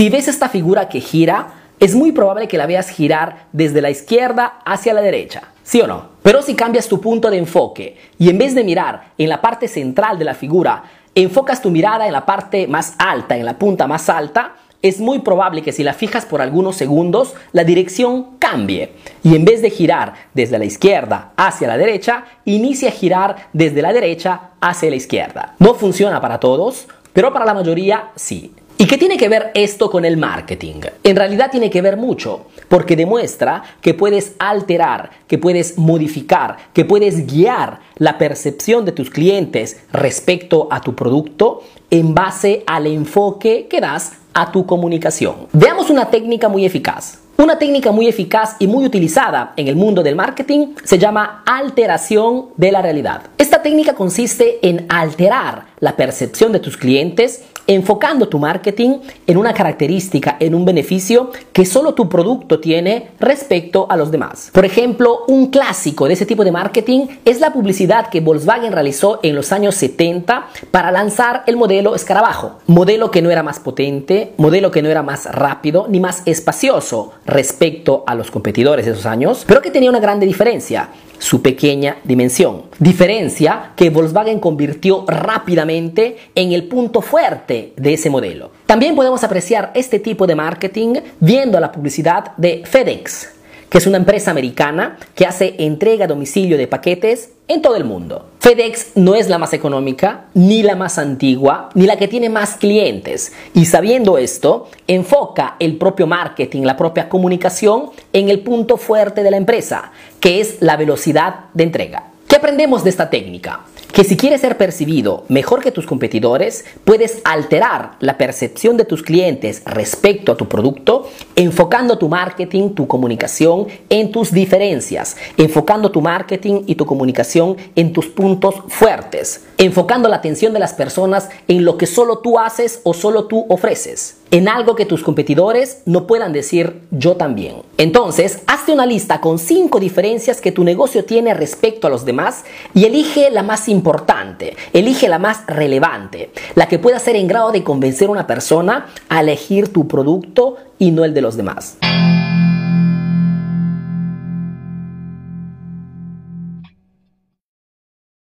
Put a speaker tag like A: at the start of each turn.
A: Si ves esta figura que gira, es muy probable que la veas girar desde la izquierda hacia la derecha, ¿sí o no? Pero si cambias tu punto de enfoque y en vez de mirar en la parte central de la figura, enfocas tu mirada en la parte más alta, en la punta más alta, es muy probable que si la fijas por algunos segundos, la dirección cambie y en vez de girar desde la izquierda hacia la derecha, inicie a girar desde la derecha hacia la izquierda. No funciona para todos, pero para la mayoría sí. ¿Y qué tiene que ver esto con el marketing? En realidad tiene que ver mucho, porque demuestra que puedes alterar, que puedes modificar, que puedes guiar la percepción de tus clientes respecto a tu producto en base al enfoque que das a tu comunicación. Veamos una técnica muy eficaz. Una técnica muy eficaz y muy utilizada en el mundo del marketing se llama alteración de la realidad. Esta técnica consiste en alterar la percepción de tus clientes enfocando tu marketing en una característica, en un beneficio que solo tu producto tiene respecto a los demás. Por ejemplo, un clásico de ese tipo de marketing es la publicidad que Volkswagen realizó en los años 70 para lanzar el modelo Escarabajo. Modelo que no era más potente, modelo que no era más rápido ni más espacioso respecto a los competidores de esos años, pero que tenía una grande diferencia su pequeña dimensión. Diferencia que Volkswagen convirtió rápidamente en el punto fuerte de ese modelo. También podemos apreciar este tipo de marketing viendo la publicidad de FedEx, que es una empresa americana que hace entrega a domicilio de paquetes en todo el mundo. FedEx no es la más económica, ni la más antigua, ni la que tiene más clientes. Y sabiendo esto, enfoca el propio marketing, la propia comunicación en el punto fuerte de la empresa, que es la velocidad de entrega. ¿Qué aprendemos de esta técnica? Que si quieres ser percibido mejor que tus competidores, puedes alterar la percepción de tus clientes respecto a tu producto, enfocando tu marketing, tu comunicación en tus diferencias, enfocando tu marketing y tu comunicación en tus puntos fuertes, enfocando la atención de las personas en lo que solo tú haces o solo tú ofreces en algo que tus competidores no puedan decir yo también. Entonces, hazte una lista con cinco diferencias que tu negocio tiene respecto a los demás y elige la más importante, elige la más relevante, la que pueda ser en grado de convencer a una persona a elegir tu producto y no el de los demás.